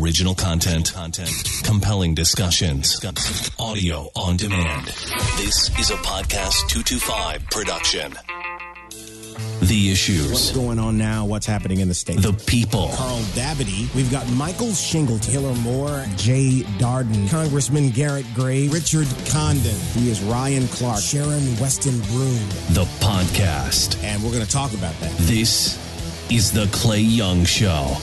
Original content, content, compelling discussions, audio on demand. This is a podcast 225 production. The issues. What's going on now? What's happening in the state? the people, Carl Davity. We've got Michael Shingleton, Taylor Moore, Jay Darden, Congressman Garrett Gray, Richard Condon. He is Ryan Clark, Sharon Weston Broome, the podcast. and we're going to talk about that. This is the Clay Young Show.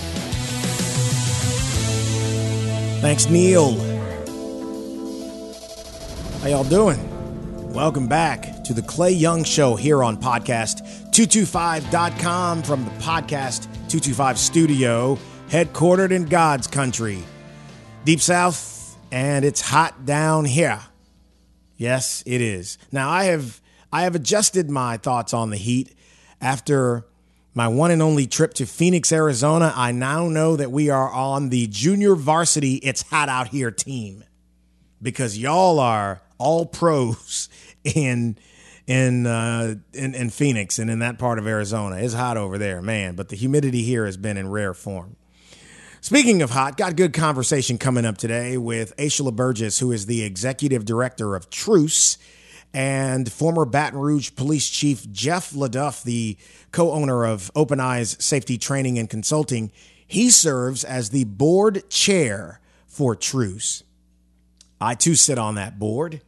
Thanks, Neil. How y'all doing? Welcome back to the Clay Young Show here on podcast225.com from the podcast 225 studio, headquartered in God's country, deep south, and it's hot down here. Yes, it is. Now I have I have adjusted my thoughts on the heat after my one and only trip to Phoenix, Arizona. I now know that we are on the junior varsity it's hot out here team because y'all are all pros in in uh in, in Phoenix and in that part of Arizona. It's hot over there, man, but the humidity here has been in rare form. Speaking of hot, got good conversation coming up today with Aishala Burgess, who is the executive director of Truce, and former Baton Rouge Police Chief Jeff LeDuff, the co owner of Open Eyes Safety Training and Consulting. He serves as the board chair for Truce. I too sit on that board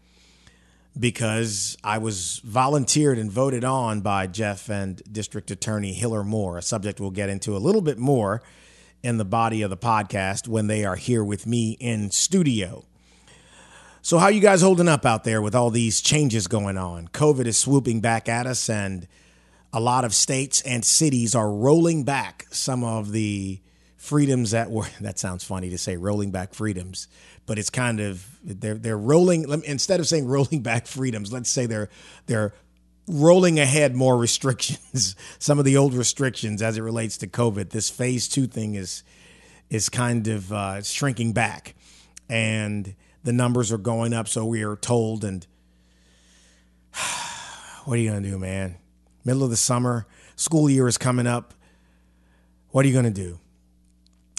because I was volunteered and voted on by Jeff and District Attorney Hillar Moore, a subject we'll get into a little bit more in the body of the podcast when they are here with me in studio. So, how you guys holding up out there with all these changes going on? COVID is swooping back at us, and a lot of states and cities are rolling back some of the freedoms that were. That sounds funny to say, rolling back freedoms, but it's kind of they're they're rolling. Instead of saying rolling back freedoms, let's say they're they're rolling ahead more restrictions. Some of the old restrictions as it relates to COVID. This phase two thing is is kind of uh, shrinking back, and the numbers are going up. So we are told. And what are you gonna do, man? Middle of the summer, school year is coming up. What are you gonna do?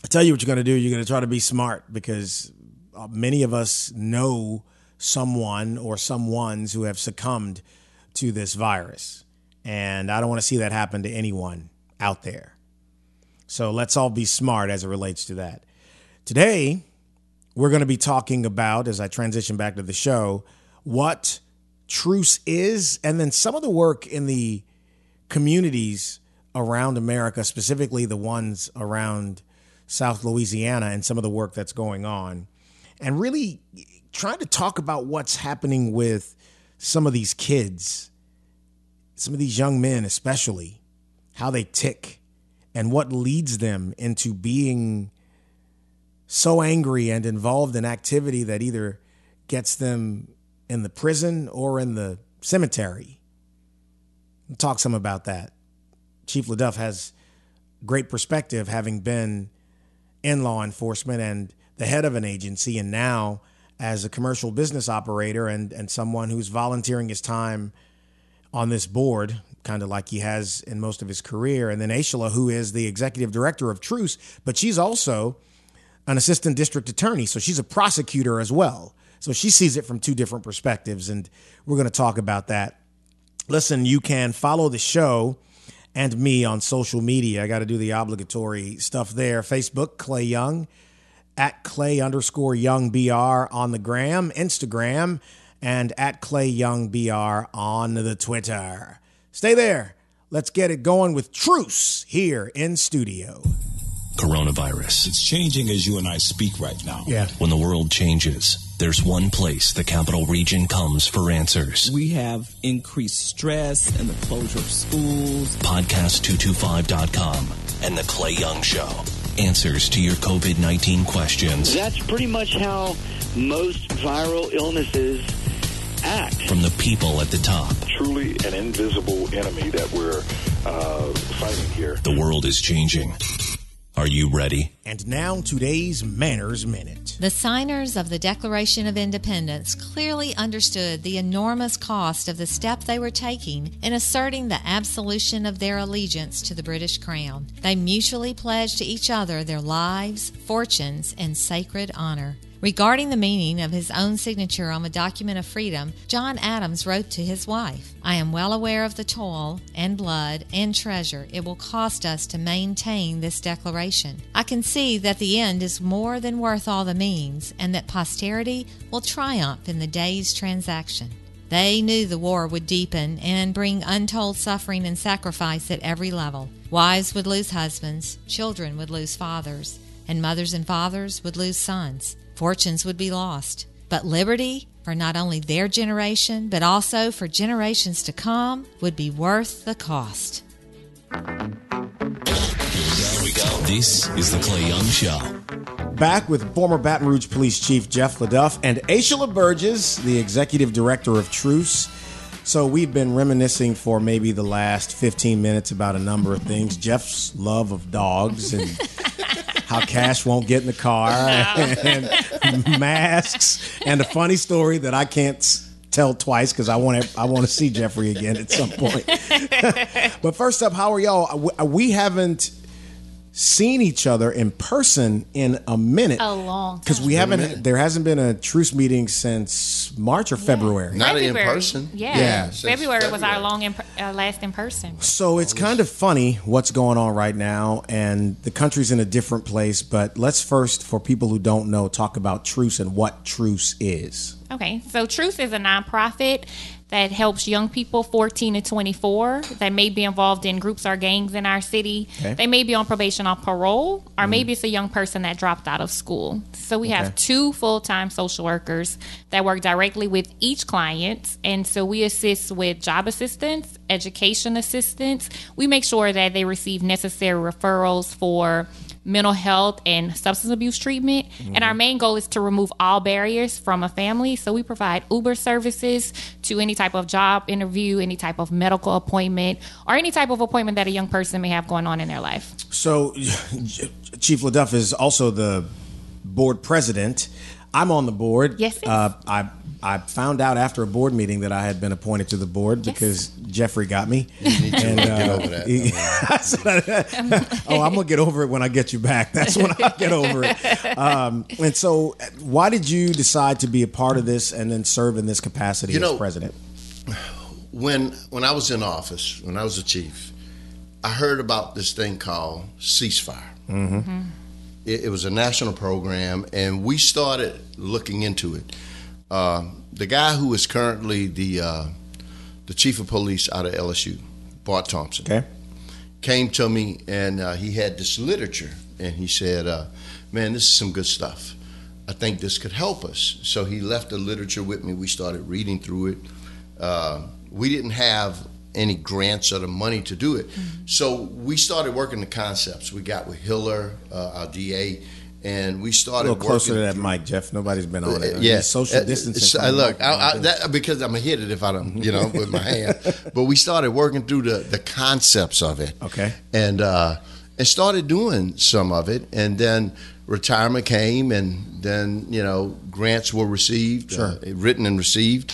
I tell you what you're gonna do. You're gonna try to be smart because uh, many of us know someone or some ones who have succumbed to this virus. And I don't want to see that happen to anyone out there. So let's all be smart as it relates to that. Today, we're going to be talking about, as I transition back to the show, what truce is, and then some of the work in the communities around America, specifically the ones around South Louisiana, and some of the work that's going on, and really trying to talk about what's happening with some of these kids, some of these young men, especially, how they tick and what leads them into being so angry and involved in activity that either gets them in the prison or in the cemetery. We'll talk some about that. Chief LeDuff has great perspective, having been in law enforcement and the head of an agency, and now as a commercial business operator and, and someone who's volunteering his time on this board, kind of like he has in most of his career. And then Aishala, who is the executive director of Truce, but she's also an assistant district attorney. So she's a prosecutor as well. So she sees it from two different perspectives. And we're going to talk about that. Listen, you can follow the show and me on social media. I got to do the obligatory stuff there. Facebook, Clay Young, at Clay underscore Young BR on the gram, Instagram, and at Clay Young BR on the Twitter. Stay there. Let's get it going with Truce here in studio. Coronavirus. It's changing as you and I speak right now. Yeah. When the world changes, there's one place the capital region comes for answers. We have increased stress and the closure of schools. Podcast225.com and The Clay Young Show. Answers to your COVID 19 questions That's pretty much how most viral illnesses act. from the people at the top. truly an invisible enemy that we're uh, fighting here. The world is changing, Are you ready? And now today's Manners Minute. The signers of the Declaration of Independence clearly understood the enormous cost of the step they were taking in asserting the absolution of their allegiance to the British Crown. They mutually pledged to each other their lives, fortunes, and sacred honor. Regarding the meaning of his own signature on the document of freedom, John Adams wrote to his wife I am well aware of the toil and blood and treasure it will cost us to maintain this declaration. I can see that the end is more than worth all the means, and that posterity will triumph in the day's transaction. They knew the war would deepen and bring untold suffering and sacrifice at every level. Wives would lose husbands, children would lose fathers, and mothers and fathers would lose sons fortunes would be lost. But liberty, for not only their generation, but also for generations to come, would be worth the cost. Here we go. This is the Clay Young Show. Back with former Baton Rouge Police Chief Jeff LeDuff and Aishala Burgess, the Executive Director of Truce. So we've been reminiscing for maybe the last 15 minutes about a number of things. Jeff's love of dogs and how Cash won't get in the car and masks and a funny story that I can't tell twice because I want to I want to see Jeffrey again at some point. but first up, how are y'all? We haven't seen each other in person in a minute. A long Because we haven't, there hasn't been a truce meeting since March or February. Not in person. Yeah. Yeah. Since February, was our long in, uh, last in person. So it's kind of funny what's going on right now, and the country's in a different place. But let's first, for people who don't know, talk about Truce and what Truce is. Okay, so Truce is a nonprofit that helps young people 14 to 24 that may be involved in groups or gangs in our city. Okay. They may be on probation or parole, or mm-hmm. maybe it's a young person that dropped out of school. So we Okay. have two full time social workers that work directly with each client. And so we assist with job assistance, education assistance. We make sure that they receive necessary referrals for mental health and substance abuse treatment. And our main goal is to remove all barriers from a family. So we provide Uber services to any type of job interview, any type of medical appointment, or any type of appointment that a young person may have going on in their life. So, Chief LeDuff is also the board president. I'm on the board. Yes, yes. Uh, I I found out after a board meeting that I had been appointed to the board Yes. because Jeffrey got me. need to And, get uh, over that. he- said, oh, I'm gonna get over it when I get you back. That's when I get over it. Um, and so, why did you decide to be a part of this and then serve in this capacity You as know, president? When when I was in office, when I was a chief, I heard about this thing called ceasefire. Mm-hmm. It, it was a national program, and we started looking into it. Um, the guy who is currently the uh, the chief of police out of LSU, Bart Thompson. Okay. came to me and uh, he had this literature and he said, uh, "Man, this is some good stuff. I think this could help us." So he left the literature with me. We started reading through it. Uh, we didn't have any grants or the money to do it, so we started working the concepts. We got with Hillar, uh, our DA, and we started A little closer to that through- mic, Jeff. Nobody's been on it. Uh, yeah, social Uh, distancing. so, uh, look. I, I, that, because I'm gonna hit it if I don't, you know, with my hand. But we started working through the the concepts of it. Okay. And uh, and started doing some of it, and then retirement came, and then you know grants were received, Sure. uh, written and received,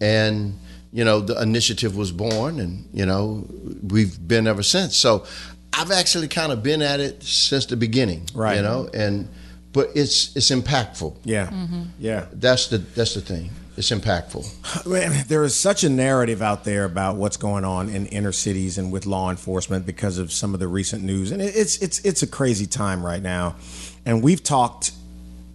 and you know the initiative was born, and you know we've been ever since. So I've actually kind of been at it since the beginning, Right. You know, and but it's it's impactful. yeah, mm-hmm. yeah. That's the that's the thing. It's impactful. Man, there is such a narrative out there about what's going on in inner cities and with law enforcement because of some of the recent news, and it's it's it's a crazy time right now. And we've talked,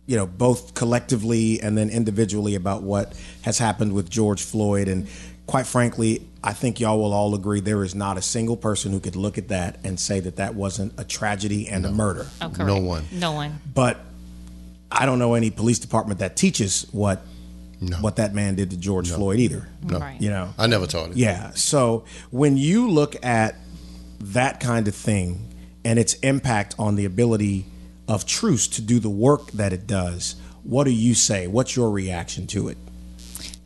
you know, both collectively and then individually about what has happened with George Floyd, and quite frankly, I think y'all will all agree there is not a single person who could look at that and say that that wasn't a tragedy and a murder. Oh, correct. No one. No one. But I don't know any police department that teaches what what that man did to George Floyd either. Right. You know. I never taught it. Yeah. So when you look at that kind of thing and its impact on the ability of truce to do the work that it does, what do you say? What's your reaction to it?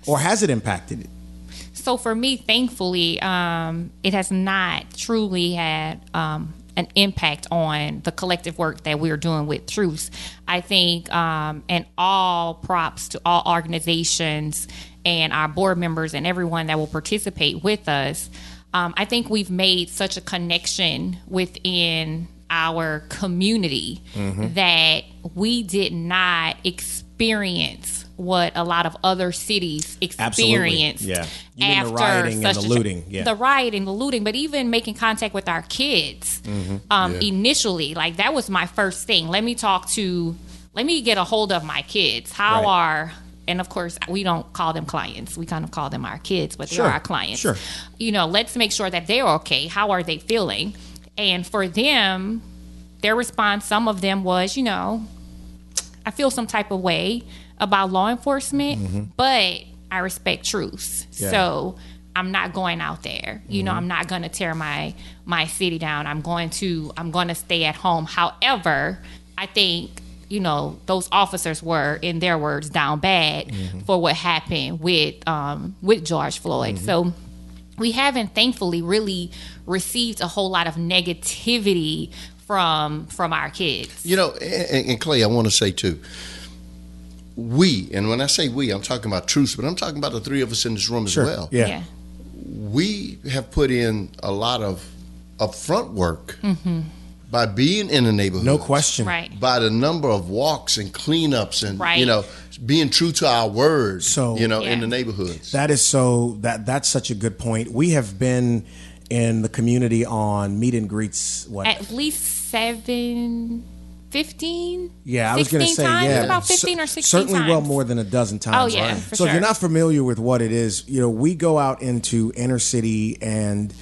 Or has it impacted it? So for me, thankfully, um, it has not truly had um, an impact on the collective work that we're doing with Truce. I think, um, and all props to all organizations and our board members and everyone that will participate with us. Um, I think we've made such a connection within our community Mm-hmm. that we did not experience what a lot of other cities Absolutely. experienced Yeah. Mean the after rioting and such the a- looting, yeah. the rioting, the looting, but even making contact with our kids Mm-hmm. um, initially, like that was my first thing. Let me talk to, let me get a hold of my kids. How Right. are, and of course, we don't call them clients. We kind of call them our kids, but Sure. they're our clients. Sure. You know, let's make sure that they're okay. How are they feeling? And for them, their response, some of them was, you know, I feel some type of way about law enforcement, but I respect truth. Mm-hmm. Yeah. So I'm not going out there. You Mm-hmm. know, I'm not going to tear my my city down. I'm going to I'm going to stay at home. However, I think you know those officers were, in their words, down bad Mm-hmm. for what happened with um, with George Floyd. Mm-hmm. So we haven't thankfully really received a whole lot of negativity from from our kids. You know, and, and Clay, I want to say too, we, and when I say we, I'm talking about Truce, but I'm talking about the three of us in this room as well. Yeah. We have put in a lot of upfront work Mm-hmm. by being in the neighborhood. No question. Right. By the number of walks and cleanups and Right. you know being true to our word. So- you know in the neighborhoods. That is so that that's such a good point. We have been in the community on meet and greets. What? At least seven, 15? yeah, I was going to say times? yeah, About cer- 15 or 16 Certainly, well more than a dozen times. Oh, yeah, right? so if you're not familiar with what it is, you know, we go out into inner city and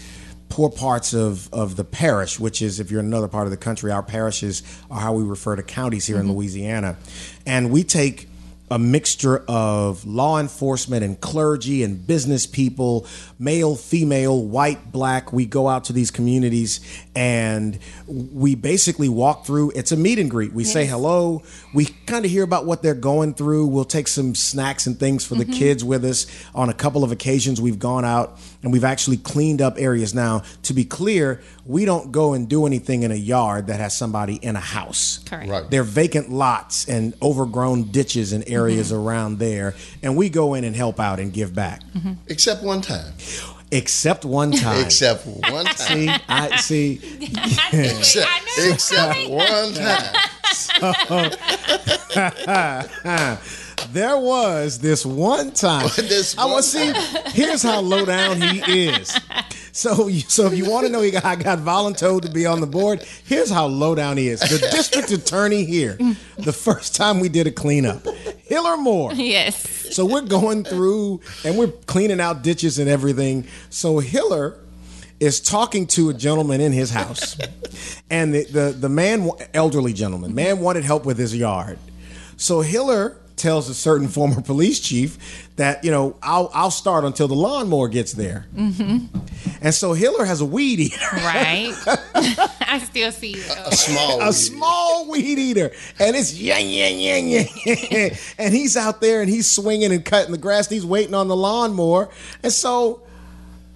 poor parts of, of the parish, which is, if you're in another part of the country, our parishes are how we refer to counties here Mm-hmm. in Louisiana. And we take a mixture of law enforcement and clergy and business people, male, female, white, black. We go out to these communities and we basically walk through. It's a meet and greet. We say hello. We kind of hear about what they're going through. We'll take some snacks and things for the mm-hmm. kids with us. On a couple of occasions, we've gone out and we've actually cleaned up areas. Now, to be clear, we don't go and do anything in a yard that has somebody in a house. Correct. Right. They're vacant lots and overgrown ditches and areas around there, and we go in and help out and give back. Except one time. Except one time. Except one time. see, I see. Except, except one time. There was this one time. This I one want to see. Here's how low down he is. So, so if you want to know, he got, I got voluntold to be on the board. Here's how low down he is. The district attorney here. The first time we did a cleanup, Hillar Moore. Yes. So we're going through and we're cleaning out ditches and everything. So Hillar is talking to a gentleman in his house, and the the, the man, elderly gentleman, man wanted help with his yard. So Hillar tells a certain former police chief that you know I'll I'll start until the lawnmower gets there. Mm-hmm. And so Hillar has a weed eater. Right. I still see you. A small. a small weed eater, and it's yang yang yang yang, and he's out there and he's swinging and cutting the grass. And he's waiting on the lawnmower, and so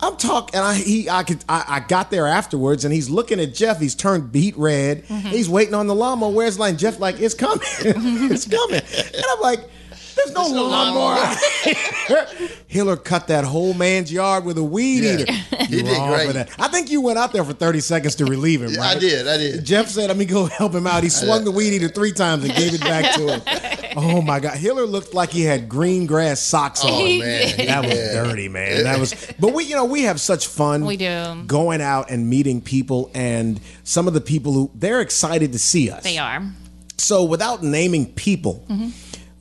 I'm talking. And I he I could I, I got there afterwards, and he's looking at Jeff. He's turned beet red. Mm-hmm. He's waiting on the lawnmower. Where's line? Jeff like it's coming, it's coming, and I'm like. There's no no lawnmower. lawnmower. Hillar cut that whole man's yard with a weed Yeah. eater. He You did wrong for great. that. I think you went out there for 30 seconds to relieve him, Yeah, right? I did. I did. Jeff said, "Let me go help him out." He swung the weed eater three times and gave it back to him. Oh my God, Hillar looked like he had green grass socks on. Oh man, That was Yeah. dirty, man. That was. But we, you know, we have such fun. We do. going out and meeting people, and some of the people who they're excited to see us. They are. So without naming people, mm-hmm.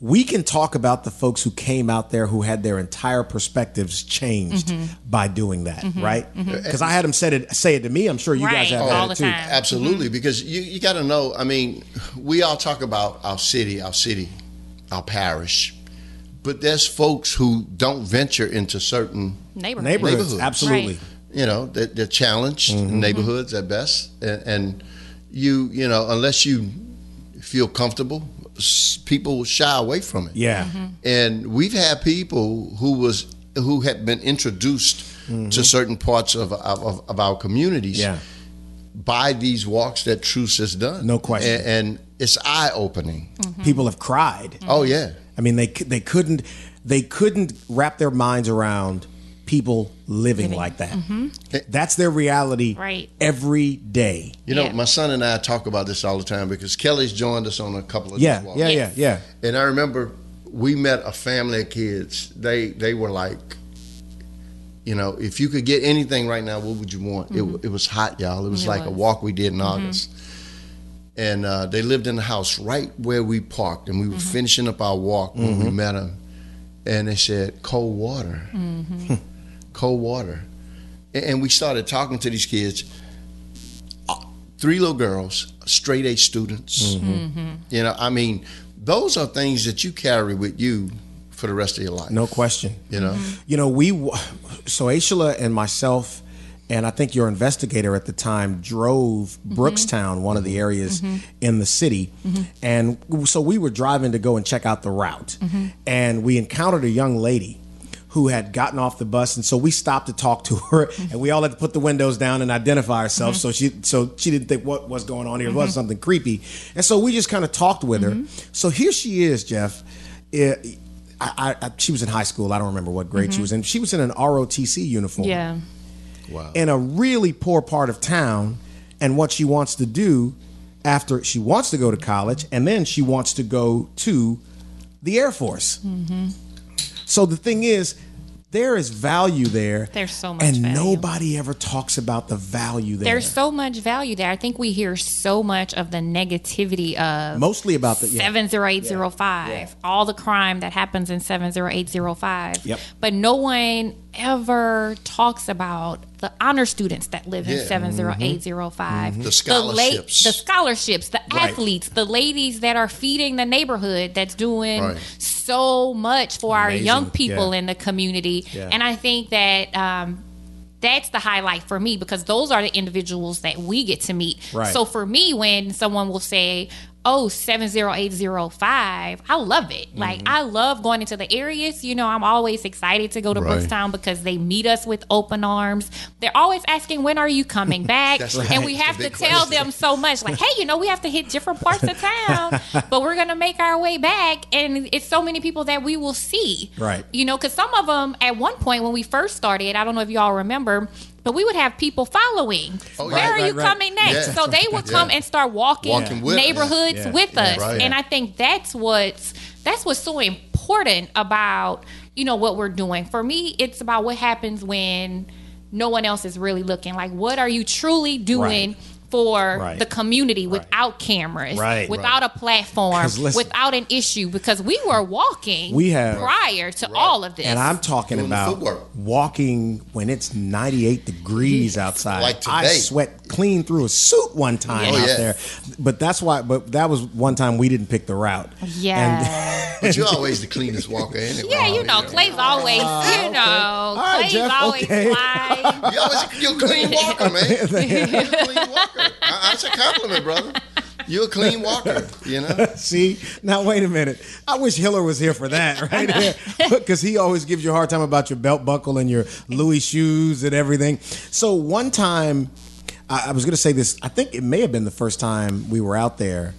We can talk about the folks who came out there who had their entire perspectives changed mm-hmm. by doing that, mm-hmm. right? Mm-hmm. Uh, because I had them said it, say it to me. I'm sure you guys Right, have all that the too. time. Absolutely, because you, you got to know. I mean, we all talk about our city, our city, our parish, but there's folks who don't venture into certain, Neighborhood. Neighborhoods, Neighborhoods. absolutely. Right. you know, they're, they're challenged Mm-hmm. neighborhoods at best, and, and you, you know, unless you feel comfortable, s- people shy away from it. Yeah. Mm-hmm. and we've had people who was who had been introduced to certain parts of, of, of our communities Mm-hmm. Yeah. by these walks that Truce has done. No question. And, and it's eye opening. People have cried. Oh yeah. I mean, they they couldn't they couldn't wrap their minds around people living, like that. Mm-hmm. That's their reality Right. every day. You know, Yeah. my son and I talk about this all the time because Kelly's joined us on a couple of Yeah, these yeah, yeah, yeah. And I remember we met a family of kids. They they were like, you know, if you could get anything right now, what would you want? It, mm-hmm. it was hot, y'all. It was It like a walk we did in mm-hmm. August. And uh, they lived in the house right where we parked, and we were finishing up our walk when we met them. And they said, "Cold water, cold water," and, and we started talking to these kids. Uh, Three little girls, straight A students. Mm-hmm. Mm-hmm. You know, I mean, those are things that you carry with you for the rest of your life. No question. You know, mm-hmm. You know, we so Aishala and myself, and I think your investigator at the time drove Brookstown, one of the areas in the city, and so we were driving to go and check out the route, and we encountered a young lady who had gotten off the bus, and so we stopped to talk to her, and we all had to put the windows down and identify ourselves, uh-huh. so she so she didn't think what was going on here was uh-huh. something creepy, and so we just kind of talked with her. Mm-hmm. So here she is, Jeff. Eh, I, I, she was in high school. I don't remember what grade she mm-hmm. was in. She was in an ROTC uniform Yeah. Wow. in a really poor part of town. And what she wants to do after she wants to go to college, and then she wants to go to the Air Force. Mm-hmm. So the thing is, there is value there. There's so much and value. nobody ever talks about the value there. There's so much value there. I think we hear so much of the negativity of mostly about the yeah. 70805, all the crime that happens in 70805. Yep. But no one ever talks about the honor students that live in Yeah. 70805. The scholarships. The, scholarships, the Right. athletes, the ladies that are feeding the neighborhood that's doing Right. so much for our young people Yeah. in the community. Yeah. And I think that um, that's the highlight for me because those are the individuals that we get to meet. Right. So for me, when someone will say, "Oh, 70805," I love it. Mm-hmm. Like I love going into the areas. You know, I'm always excited to go to Right. Brookstown because they meet us with open arms. They're always asking, "When are you coming back?" That's And we have to big tell question. them so much, like, "Hey, you know, we have to hit different parts of town, but we're gonna make our way back." And it's so many people that we will see. Right. You know, because some of them at one point when we first started, I don't know if y'all remember, but we would have people following. Oh, Where right, are right, you right. coming next? Yeah. So they would come Yeah. and start walking, Walking with neighborhoods Yeah. with Yeah. us, Right. and I think that's what's that's what's so important about you know what we're doing. For me, it's about what happens when no one else is really looking. Like, what are you truly doing? Right. For Right. the community without cameras, Right. without a platform, listen- without an issue, because we were walking We have- prior to all of this. And I'm talking Doing about walking when it's 98 degrees outside. Like today. I sweat clean through a suit one oh, time Oh, out yeah. there. But that's why. But that was one time we didn't pick the route. yeah. but you're always the cleanest walker anyway. Yeah, you oh, know, Clay's always, ah, you know, right, Clay's Jeff, always okay. flying. You always, you're a clean walker, man. You're a clean walker. I, that's a compliment, brother. You're a clean walker, you know? See, now wait a minute. I wish Hillar was here for that, right? Because he always gives you a hard time about your belt buckle and your Louis shoes and everything. So one time, I, I was going to say this. I think it may have been the first time we were out there.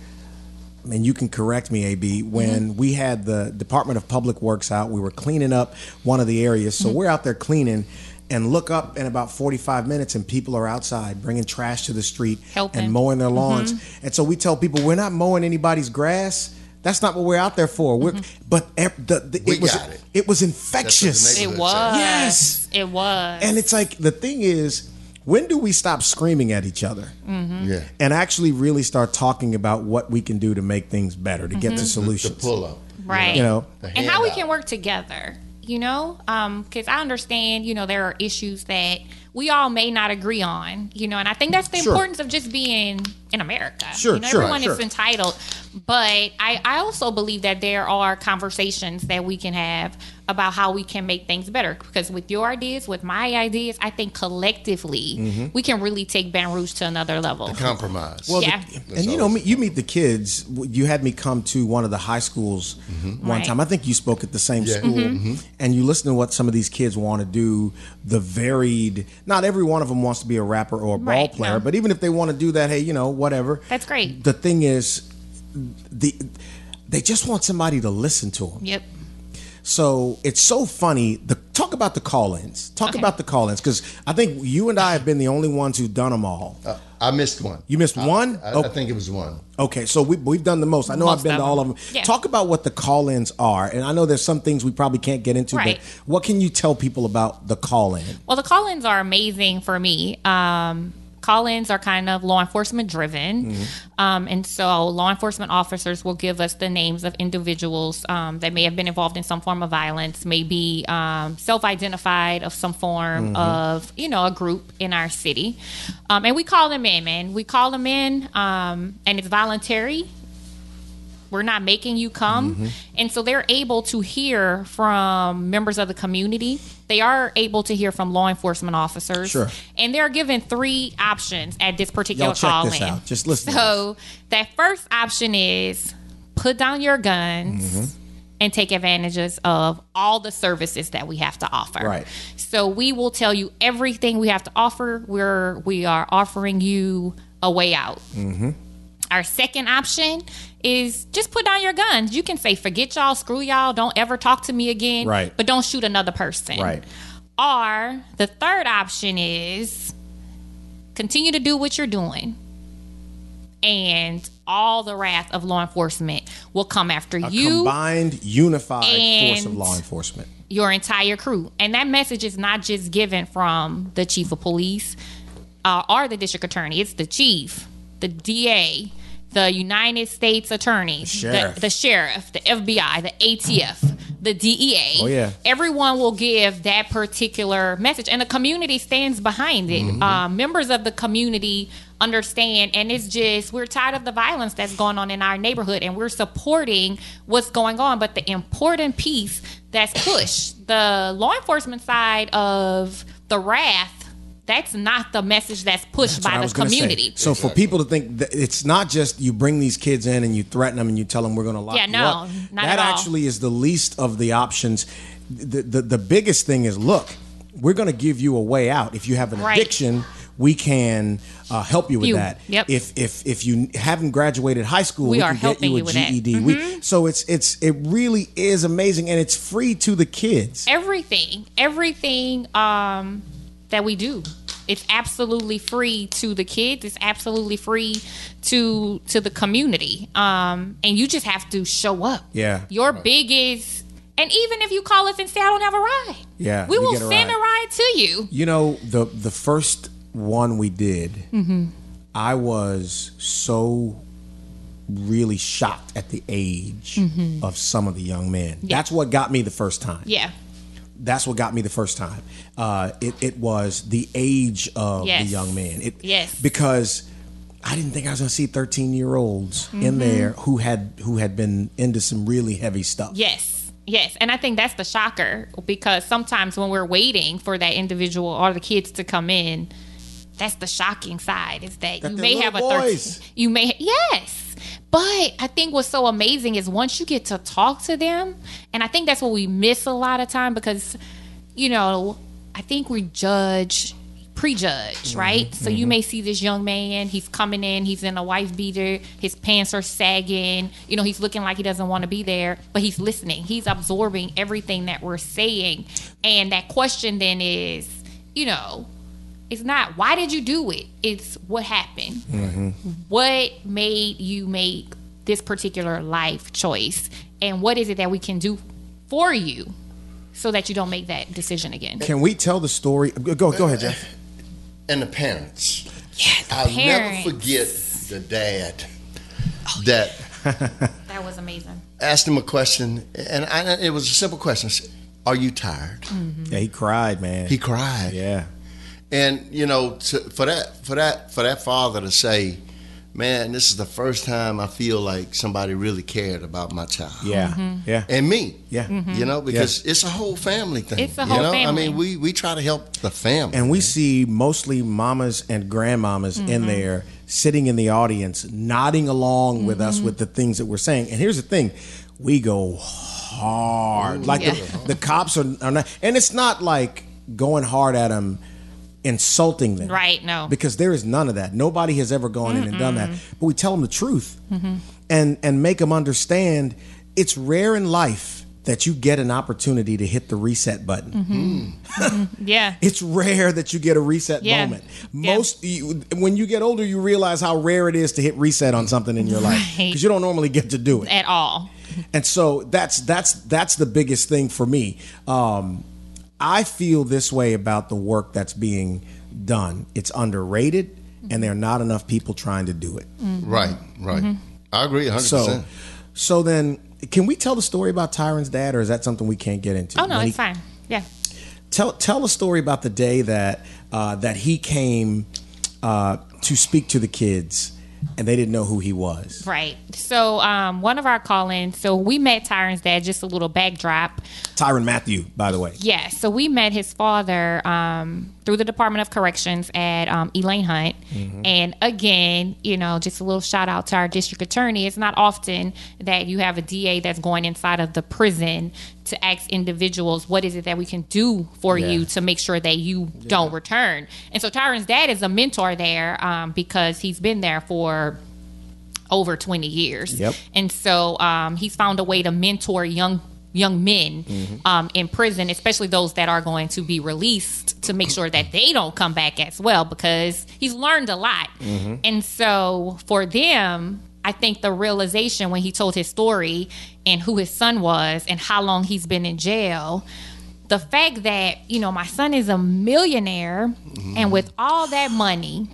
And you can correct me, AB. When mm-hmm. we had the Department of Public Works out, we were cleaning up one of the areas. So mm-hmm. we're out there cleaning, and look up in about forty-five minutes, and people are outside bringing trash to the street Helping. and mowing their mm-hmm. lawns. And so we tell people we're not mowing anybody's grass. That's not what we're out there for. We're, mm-hmm. but ev- the, the, it was it. it was infectious. It was. said. Yes. It was. And it's like the thing is, when do we stop screaming at each other mm-hmm. Yeah. and actually really start talking about what we can do to make things better, to get to The solutions? pull up. right. You know, and how we can work together you know um, because i understand you know there are issues that we all may not agree on you know and i think that's the Sure. importance of just being in america Sure, you know sure, everyone sure. is entitled But I, I also believe that there are conversations that we can have about how we can make things better. Because with your ideas, with my ideas, I think collectively Mm-hmm. we can really take Baton Rouge to another level. Compromise. Well, Yeah. the, and you know, you meet the kids. You had me come to one of the high schools one Right. time. I think you spoke at the same Yeah. school, mm-hmm. and you listen to what some of these kids want to do. The varied. Not every one of them wants to be a rapper or a ball player, no. but even if they want to do that, hey, you know, whatever. That's great. The thing is, the they just want somebody to listen to them. Yep. So it's so funny. The talk about the call-ins. Talk Okay. about the call-ins because I think you and I have been the only ones who've done them all. Uh, I missed one. You missed I- one? I, Oh. I think it was one. Okay, so we, we've done the most. I know I've been to all of them. Yeah. Talk about what the call-ins are, and I know there's some things we probably can't get into, Right. but what can you tell people about the call-in? Well, the call ins are amazing for me. Um, call ins are kind of law enforcement driven. Um, and so law enforcement officers will give us the names of individuals um, that may have been involved in some form of violence, may be um, self identified of some form of, you know, a group in our city. Um, and we call them in, man. We call them in, um, and it's voluntary. We're not making you come. Mm-hmm. And so they're able to hear from members of the community. They are able to hear from law enforcement officers. Sure. And they're given three options at this particular Y'all check call this in. out. Just listen So that first option is put down your guns. Mm-hmm. And take advantages of all the services that we have to offer. Right. So we will tell you everything we have to offer. We're we are offering you a way out. Our second option is just put down your guns. You can say, forget y'all, screw y'all, don't ever talk to me again. Right. But don't shoot another person. Right. Or the third option is continue to do what you're doing. And all the wrath of law enforcement will come after A you combined, unified force of law enforcement. your entire crew. And that message is not just given from the chief of police uh, or the district attorney, it's the chief, the DA, the United States attorney, sheriff. The, the sheriff, the FBI, the ATF, the DEA. Oh, yeah. Everyone will give that particular message, and the community stands behind it. Mm-hmm. Uh, members of the community understand, and it's just we're tired of the violence that's going on in our neighborhood, and we're supporting what's going on. But the important piece that's pushed, the law enforcement side of the wrath, that's not the message that's pushed That's by the gonna say. community. So for people to think that it's not just you bring these kids in and you threaten them and you tell them we're going to lock Yeah, you no, up. not that at all. actually is the least of the options. The, the the biggest thing is look, we're going to give you a way out. If you have an Right. addiction, we can uh, help you with You. that. Yep. If if if you haven't graduated high school, We we, are can get helping you a you with that. Mm-hmm. GED. We, so it's it's it really is amazing and it's free to the kids. everything everything um that we do it's absolutely free to the kids it's absolutely free to to the community um and you just have to show up Yeah. your biggest and even if you call us and say i don't have a ride Yeah, we will a send ride. a ride to you You know the the first one we did, Mm-hmm. I was so really shocked at the age of some of the young men. That's what got me the first time. Mm-hmm. yeah That's what got me the first time. Uh, it it was the age of Yes. the young man. It, Yes. because. I didn't think I was going to see 13 year olds Mm-hmm. in there who had who had been into some really heavy stuff. Yes. Yes. And I think that's the shocker because sometimes when we're waiting for that individual or the kids to come in, that's the shocking side is that, That you may have a little 13 you may yes. But I think what's so amazing is once you get to talk to them, and I think that's what we miss a lot of time because you know, I think we judge prejudge, mm-hmm, right? So you mm-hmm. may see this young man, he's coming in, he's in a wife beater, his pants are sagging, you know, he's looking like he doesn't want to be there, but he's listening. He's absorbing everything that we're saying. And that question then is, you know, it's not why did you do it? It's what happened. Mm-hmm. What made you make this particular life choice? And what is it that we can do for you so that you don't make that decision again? Can we tell the story? Go go ahead, Jeff. And the parents. Yeah, the I'll parents. never forget the dad oh, that That was amazing. asked him a question, and I, it was a simple question. I said, Are you tired? Mm-hmm. Yeah, he cried, man. He cried. yeah. And you know, to, for that for that for that father to say, man, this is the first time I feel like somebody really cared about my child. Yeah, mm-hmm. Mm-hmm. yeah, And me. yeah. Mm-hmm. You know, because it's a whole family thing. It's a you whole know? I mean, we, we try to help the family. And we see mostly mamas and grandmamas in there sitting in the audience, nodding along with us with the things that we're saying. And here's the thing we go hard. Like Yeah. the, the cops are, are not, and it's not like going hard at them, insulting them. Right, no. Because there is none of that. Nobody has ever gone in and done that. But we tell them the truth Mm-hmm. and, and make them understand it's rare in life that you get an opportunity to hit the reset button. Mm-hmm. Yeah. It's rare that you get a reset Yeah. moment. Yeah. Most you, when you get older, you realize how rare it is to hit reset on something in your life Right. because you don't normally get to do it. At all. And so that's that's that's the biggest thing for me. Um, I feel this way about the work that's being done. It's underrated, and there are not enough people trying to do it. right, right. Mm-hmm. I agree 100%. So, so then, can we tell the story about Tyrann's dad, or is that something we can't get into? Oh no, When it's he- fine. Yeah. tell tell a story about the day that uh, that he came uh, to speak to the kids and they didn't know who he was. Right. So um, one of our call-ins. So we met Tyrann's dad. Just a little backdrop. Tyrann Mathieu, by the way. Yeah. So we met his father um, through the Department of Corrections at um, Elayn Hunt. And again, you know, just a little shout out to our district attorney. It's not often that you have a DA that's going inside of the prison to ask individuals, what is it that we can do for Yeah. you to make sure that you don't return? And so Tyrann's dad is a mentor there um, because he's been there for over 20 years. Yep. And so um, he's found a way to mentor young young men um, in prison, especially those that are going to be released, to make sure that they don't come back as well, because he's learned a lot. And so for them, I think the realization when he told his story and who his son was and how long he's been in jail. The fact that, you know, my son is a millionaire and with all that money,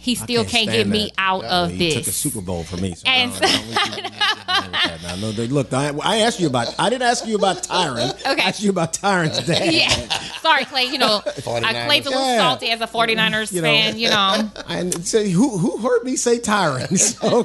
he still can't, get stand me that. out of he this. took a Super Bowl for me. So And- I don't- I don't think you- Now, no, they- look, I, I asked you about. I didn't ask you about Tyrann. Okay. I asked you about Tyrann's dad. yeah. Sorry, Clay. You know, 49ers. Clay's a little Yeah. salty as a 49ers You know. fan, you know. And say who who heard me say Tyrann? So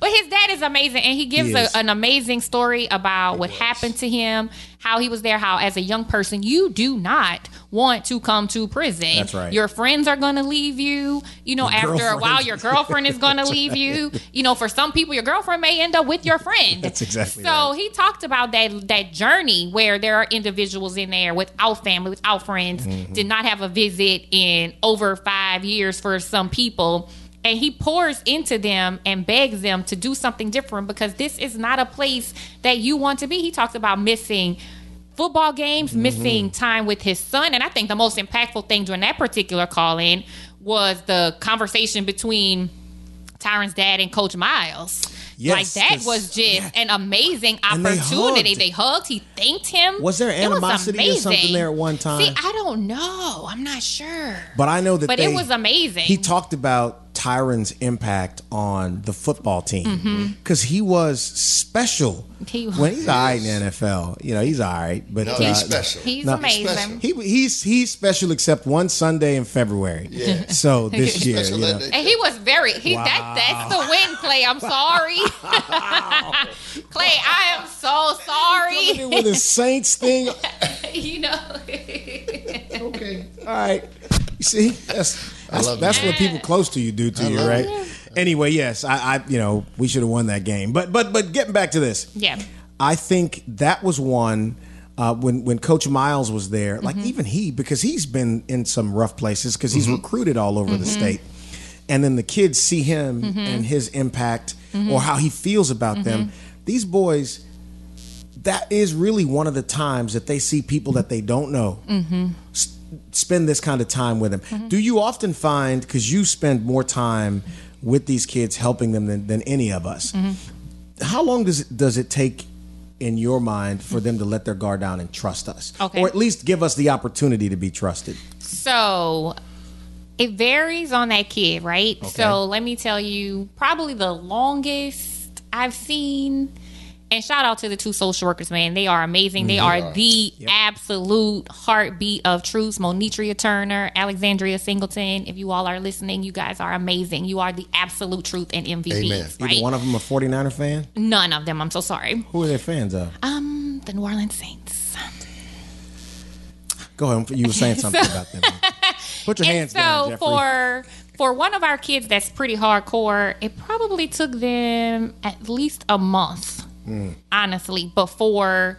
But his dad is amazing, and he gives He a, an amazing story about what happened to him, how he was there, how as a young person you do not want to come to prison. That's right. Your friends are going to leave you. You know, Your after a while, your girlfriend is going to leave you. You know, for some people, your girlfriend may end up with your friend. That's exactly so. right. He talked about that that journey where there are individuals in there without family, without friends, Mm-hmm. did not have a visit in over five years for some people. And he pours into them and begs them to do something different because this is not a place that you want to be. He talks about missing football games, Mm-hmm. missing time with his son. And I think the most impactful thing during that particular call in was the conversation between Tyrann's dad and Coach Miles. Yes, like that was just yeah. an amazing And they opportunity. hugged. They hugged. He thanked him. Was there It was animosity or something there at one time? See, I don't know. I'm not sure. But I know that But they, it was amazing. He talked about Tyrann's impact on the football team because he was special. Mm-hmm. He was. when he's all right in the NFL, you know, he's all right. But No, uh, he's special. He's No, amazing. special. He he's he's special except one Sunday in February. Yeah. So this year, you know. And he was very he that that's the win, Clay. I'm sorry. Clay, I am so Coming in sorry. with a Saints thing. you know. Okay, all right. You see, that's that's, love that's what people close to you do to you, right? you. Anyway, yes, I, I you know we should have won that game, but but but getting back to this, yeah. I think that was one uh, when when Coach Miles was there. Like Mm-hmm. even he, because he's been in some rough places because he's recruited all over the Mm-hmm. state, and then the kids see him and his impact Mm-hmm. or how he feels about them. These boys, that is really one of the times that they see people that they don't know. Mm-hmm. Spend this kind of time with them. Do you often find because you spend more time with these kids helping them than, than any of us? Mm-hmm. how long does it does it take in your mind for them to let their guard down and trust us Okay. or at least give us the opportunity to be trusted So it varies on that kid, right? So let me tell you, probably the longest I've seen And shout out to the two social workers, man. They are amazing. They are the absolute heartbeat of truth. Monetria Turner, Alexandria Singleton. If you all are listening, you guys are amazing. You are the absolute truth and MVPs, Amen. right? Either one of them a 49er fan? None of them. I'm so sorry. Who are they fans of? Um, the New Orleans Saints. Go ahead. You were saying something about them. Put your hands so down, Jeffrey. for for one of our kids that's pretty hardcore, it probably took them at least a month, Hmm. honestly, before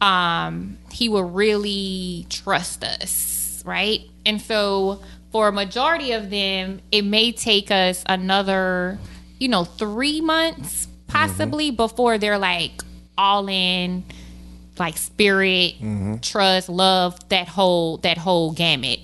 um, he would really trust us, right? And so for a majority of them, it may take us another, you know, three months possibly before they're like all in like spirit, trust, love, that whole that whole gamut.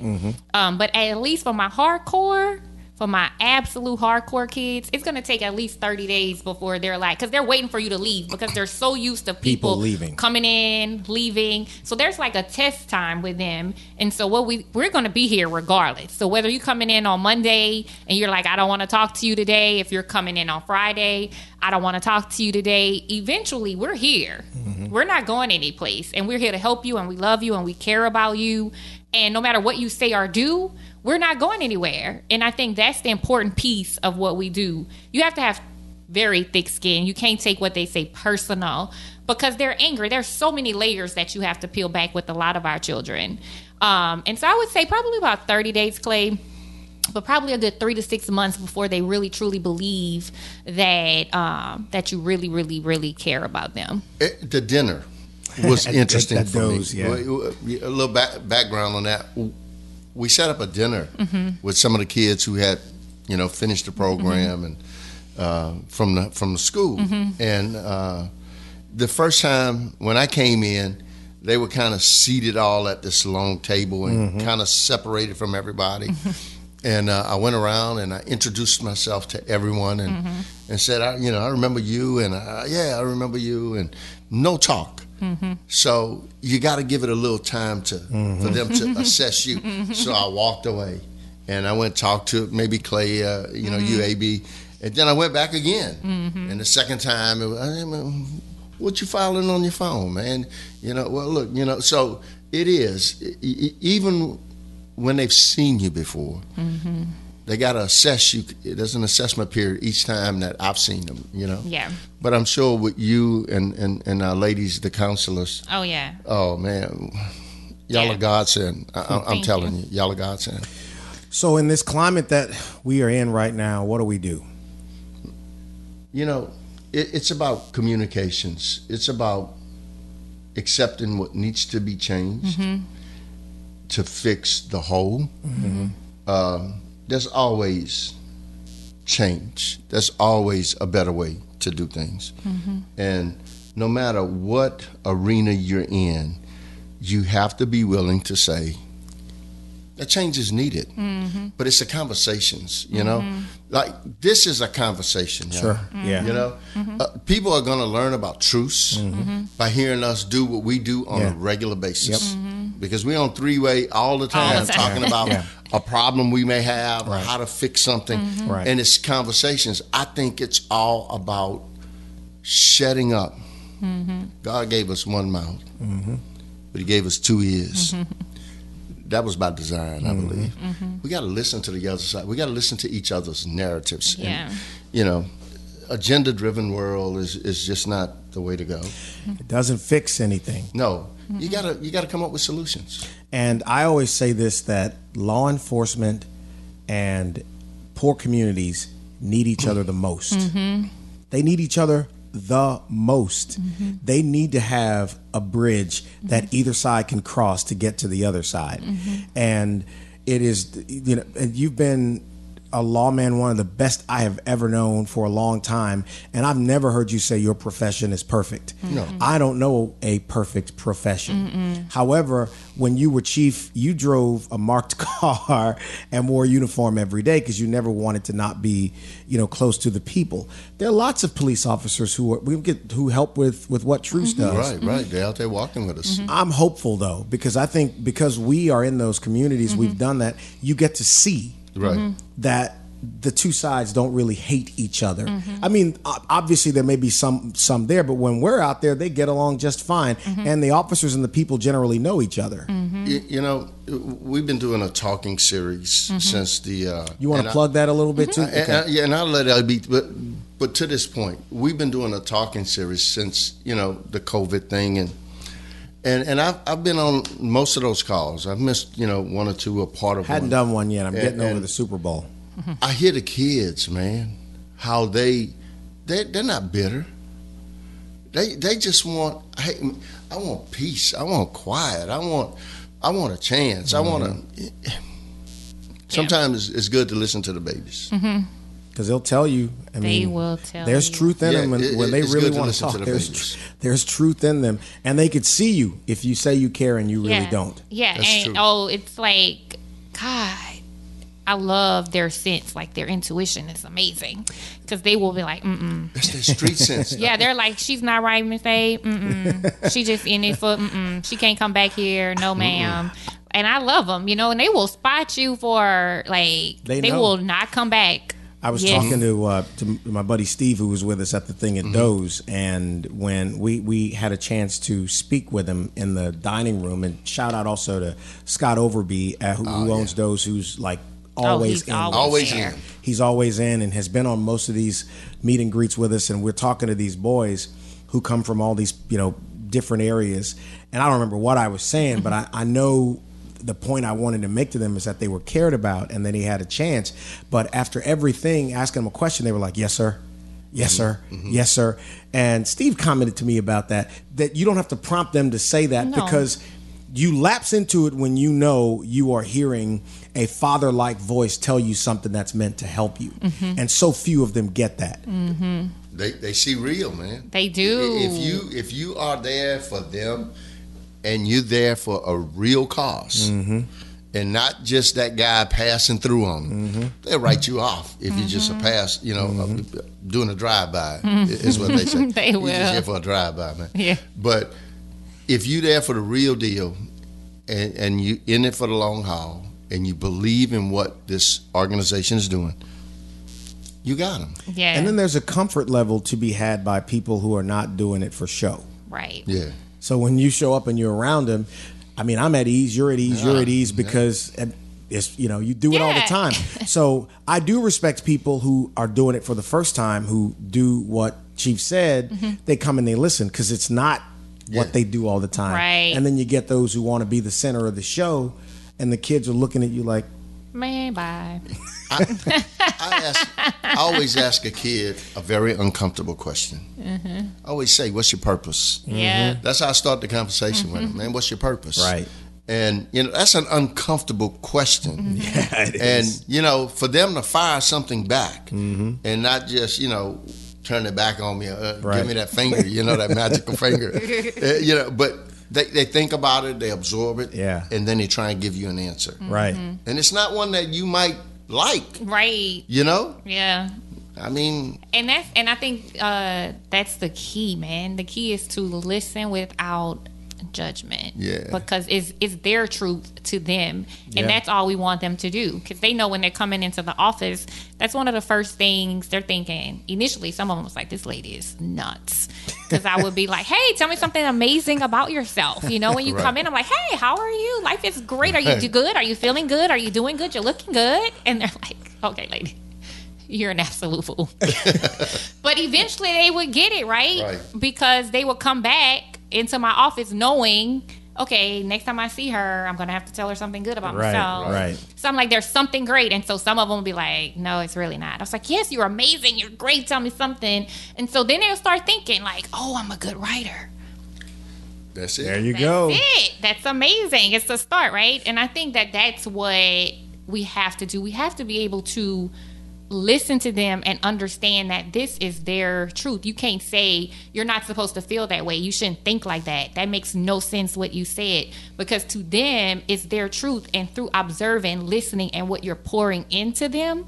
Um, but at least for my hardcore, for my absolute hardcore kids, it's gonna take at least thirty days before they're like, because they're waiting for you to leave because they're so used to people, People leaving. coming in, leaving. So there's like a test time with them, and so what we we're gonna be here regardless. So whether you're coming in on Monday and you're like, I don't want to talk to you today. If you're coming in on Friday, I don't want to talk to you today. Eventually, we're here. Mm-hmm. We're not going any place, and we're here to help you, and we love you, and we care about you. And no matter what you say or do, we're not going anywhere. And I think that's the important piece of what we do. You have to have very thick skin. You can't take what they say personal because they're angry. There's so many layers that you have to peel back with a lot of our children. Um, and so I would say probably about 30 days, Clay but probably a good three to six months before they really truly believe that um, that you really, really, really care about them. It- Eh, the dinner was At- interesting at- at for those, me. yeah. A little back, background on that. We set up a dinner with some of the kids who had, you know, finished the program and uh, from the from the school. And uh, the first time when I came in, they were kind of seated all at this long table and kind of separated from everybody. And uh, I went around and I introduced myself to everyone and and said, I, you know, I remember you, and uh, yeah, I remember you, and no talk. So you got to give it a little time to for them to mm-hmm. assess you. Mm-hmm. So I walked away, and I went talked to maybe Clay, uh, you know, mm-hmm. UAB, and then I went back again. And the second time, it was, I mean, what you filing on your phone, man? You know, well, look, you know, so it is even when they've seen you before. They got to assess you. There's an assessment period each time that I've seen them. You know. Yeah. But I'm sure with you and and and our ladies, the counselors. Oh yeah. Oh man, y'all Yeah. are godsend. I, I- I'm telling you. y'all are godsend. So in this climate that we are in right now, what do we do? You know, it, it's about communications. It's about accepting what needs to be changed to fix the whole. Um, there's always change. There's always a better way to do things. Mm-hmm. And no matter what arena you're in, you have to be willing to say, that change is needed. Mm-hmm. But it's the conversations, you know? Mm-hmm. Like, this is a conversation. y'all. Sure. Yeah. You know, uh, people are going to learn about truths by hearing us do what we do on Yeah. a regular basis. Because we're on three way all the time, All the time. talking about Yeah. A problem we may have, or Right. how to fix something. Mm-hmm. Right. And it's conversations. I think it's all about shutting up. Mm-hmm. God gave us one mouth, mm-hmm. but He gave us two ears. That was by design, I believe. We got to listen to the other side. We got to listen to each other's narratives. And, Yeah. you know, a gender driven world is, is just not the way to go. It doesn't fix anything. No, you gotta you gotta come up with solutions. And I always say this that law enforcement and poor communities need each other the most. Mm-hmm. They need each other the most. Mm-hmm. They need to have a bridge that mm-hmm. either side can cross to get to the other side. And it is, you know, and you've been a lawman, one of the best I have ever known for a long time. And I've never heard you say your profession is perfect. No. I don't know a perfect profession. However, when you were chief, you drove a marked car and wore a uniform every day because you never wanted to not be, you know, close to the people. There are lots of police officers who are, we get who help with with what Truce mm-hmm. does. Right, right. They're out there walking with us. Mm-hmm. I'm hopeful though because I think because we are in those communities, mm-hmm. we've done that. You get to see Right. Mm-hmm. that the two sides don't really hate each other. Mm-hmm. I mean, obviously there may be some some there, but when we're out there, they get along just fine, mm-hmm. and the officers and the people generally know each other. You, you know, we've been doing a talking series since the. Uh, You want and to I- plug that a little bit too? And, Okay. and- yeah, and I'll let it be. But but to this point, we've been doing a talking series since you know the COVID thing, and and and I've I've been on most of those calls. I've missed you know one or two a part of Hadn't one. done one yet. I'm And- getting over the Super Bowl. I hear the kids, man, how they they they're not bitter. They they just want hey, I want peace. I want quiet. I want I want a chance. I want to. Mm-hmm. Sometimes it's, it's good to listen to the babies. Mm-hmm. Because they'll tell you. I They mean, will tell There's you. truth in Yeah, them when, it- when they really want to talk. to the there's, babies. there's truth in them, and they could see you if you say you care and you really yeah. don't. Yeah, That's and true. oh, it's like God. I love their sense, like their intuition is amazing, because they will be like, mm mm. That's their street sense. yeah, they're like, she's not right, Miss A. Mm-mm. she just in it for, mm-mm. She can't come back here, no, ma'am. And I love them, you know, and they will spot you for like They they, will not come back. I was Yes. talking to uh, to my buddy Steve, who was with us at the thing Mm-hmm. at Doe's, and when we we had a chance to speak with him in the dining room, and shout out also to Scott Overby, uh, who, who owns Doe's, who's like always he's in. always Always there. in. He's always in and has been on most of these meet and greets with us, and we're talking to these boys who come from all these you know different areas, and I don't remember what I was saying, but I, I know the point I wanted to make to them is that they were cared about and that he had a chance. But after everything, asking them a question, they were like, "Yes, sir." Yes, mm-hmm. sir. Mm-hmm. Yes, sir. And Steve commented to me about that, that you don't have to prompt them to say that No. because you lapse into it when you know you are hearing a father like voice tell you something that's meant to help you. Mm-hmm. And so few of them get that. They they see real, man. They do. If you if you are there for them, and you're there for a real because mm-hmm. and not just that guy passing through on them, mm-hmm. they'll write you off if you're just a pass. You know, uh, doing a drive by is what they say. They You're will. just here for a drive by, man. Yeah. But if you're there for the real deal, and and you in it for the long haul, and you believe in what this organization is doing, you got them. yeah, And then there's a comfort level to be had by people who are not doing it for show. right. Yeah. So when you show up and you're around them, I mean, I'm at ease, you're at ease, you're at ease because it's you know you do it all the time. So I do respect people who are doing it for the first time who do what Chief said. Mm-hmm. They come and they listen because it's not what Yeah. they do all the time. Right. And then you get those who want to be the center of the show, and the kids are looking at you like, Man, bye. I, ask, I always ask a kid a very uncomfortable question. Mm-hmm. I always say, "What's your purpose?" Yeah. Mm-hmm. That's how I start the conversation with mm-hmm. them. Man, what's your purpose? Right. And you know that's an uncomfortable question. "Yeah, it And you know, for them to fire something back and not just you know turn it back on me, uh, Right. give me that finger, you know, that magical finger, Uh, you know. But they, they think about it, they absorb it, Yeah. and then they try and give you an answer. right. And it's not one that you might like, Right. you know. Yeah. I mean, and that's and I think uh, that's the key, man. The key is to listen without judgment. Yeah. Because it's it's their truth to them, Yeah. and that's all we want them to do. Because they know when they're coming into the office, that's one of the first things they're thinking. Initially, some of them was like, "This lady is nuts," because I would be like, "Hey, tell me something amazing about yourself." You know, when you Right. come in, I'm like, "Hey, how are you? Life is great. Are you good? Are you feeling good? Are you doing good? You're looking good." And they're like, "Okay, lady." You're an absolute fool. But eventually they would get it, right? Right. Because they would come back into my office knowing, okay, next time I see her, I'm going to have to tell her something good about Right, myself. right. So I'm like, there's something great. And so some of them will be like, no, it's really not. I was like, yes, you're amazing. You're great. Tell me something. And so then they'll start thinking, like, oh, I'm a good writer. that's it. There you That's go. it. That's amazing. It's the start, right? And I think that that's what we have to do. We have to be able to listen to them and understand that this is their truth. You can't say you're not supposed to feel that way. You shouldn't think like that. That makes no sense what you said because to them it's their truth and through observing, listening and what you're pouring into them,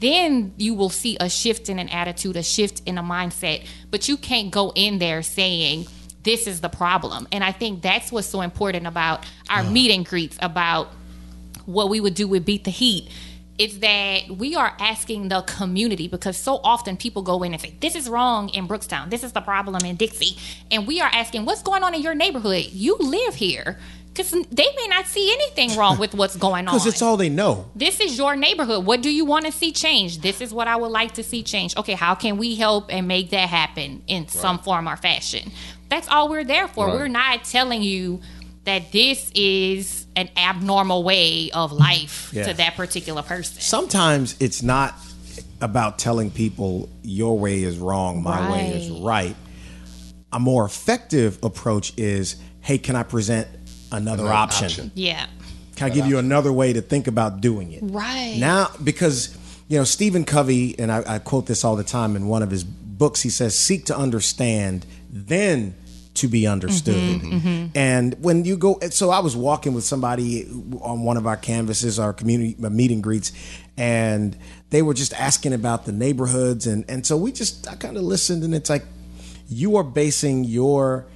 then you will see a shift in an attitude, a shift in a mindset. But you can't go in there saying, this is the problem. And I think that's what's so important about our meet and greets, about what we would do with Beat the Heat, is that we are asking the community because so often people go in and say, This is wrong in Brookstown. This is the problem in Dixie. And we are asking, What's going on in your neighborhood? You live here. Because they may not see anything wrong with what's going on. Because it's all they know. This is your neighborhood. What do you want to see change? This is what I would like to see change. Okay, how can we help and make that happen in some form or fashion? That's all we're there for. Right. We're not telling you that this is an abnormal way of life Yeah. to that particular person. Sometimes it's not about telling people your way is wrong, my way is Right. right. A more effective approach is, hey, can I present another, Another option? option. yeah. Can I give you another way to think about doing it? Right. Now, because, you know, Stephen Covey, and I, I quote this all the time in one of his books, he says, seek to understand, then to be understood. Mm-hmm, mm-hmm. Mm-hmm. And when you go, so I was walking with somebody on one of our canvases, our community uh, meet and greets, and they were just asking about the neighborhoods. And, and so we just, I kind of listened, and it's like, you are basing your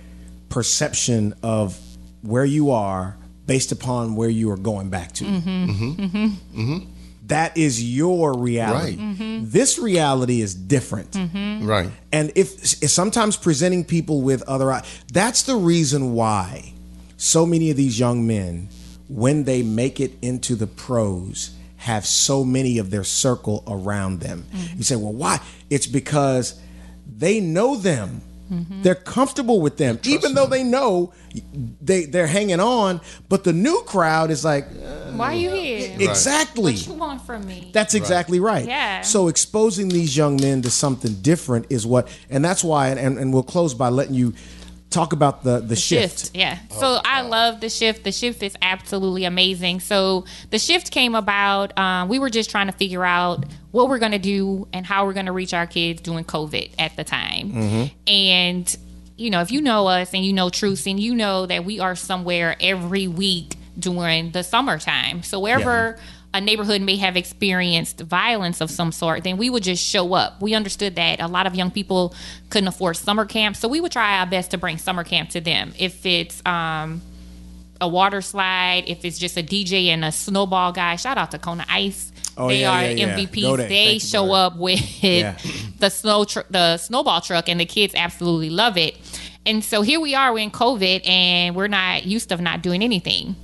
perception of where you are based upon where you are going back to. That is your reality. Right. Mm-hmm. Mm-hmm. This reality is different. Mm-hmm. Right. And if, if sometimes presenting people with other, that's the reason why so many of these young men, when they make it into the pros, have so many of their circle around them. You say, well, why? It's because they know them. They're comfortable with them, even though they know they they're hanging on. But the new crowd is like, uh, Why are you here? exactly. What you want from me? That's exactly right. Yeah. So exposing these young men to something different is what, and that's why, and, and we'll close by letting you talk about the the, shift. Yeah. so I love the shift. The shift is absolutely amazing. So the shift came about. Um, we were just trying to figure out what we're going to do and how we're going to reach our kids during COVID at the time. And you know, if you know us and you know Truce and you know that we are somewhere every week during the summertime. So wherever a neighborhood may have experienced violence of some sort, then we would just show up. We understood that a lot of young people couldn't afford summer camp, so we would try our best to bring summer camp to them. If it's um, a water slide, if it's just a DJ and a snowball guy, shout out to Kona Ice. Oh, they yeah, are yeah, yeah. MVPs. There. They Thank show up with Yeah. the snow tr- the snowball truck, and the kids absolutely love it. And so here we are, we are in COVID, and we're not used to not doing anything.